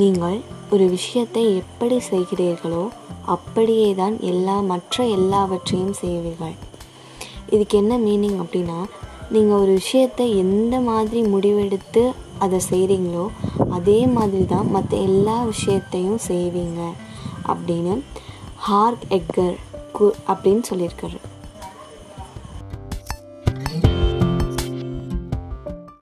நீங்கள் ஒரு விஷயத்தை எப்படி செய்கிறீர்களோ அப்படியே தான் எல்லா மற்ற எல்லாவற்றையும் செய்வீர்கள். இதுக்கு என்ன மீனிங் அப்படின்னா நீங்கள் ஒரு விஷயத்தை எந்த மாதிரி முடிவெடுத்து அதை செய்கிறீங்களோ அதே மாதிரி தான் மற்ற எல்லா விஷயத்தையும் செய்வீங்க அப்படின்னு ஹார்க் எக்கர் கு அப்படின்னு சொல்லியிருக்காரு.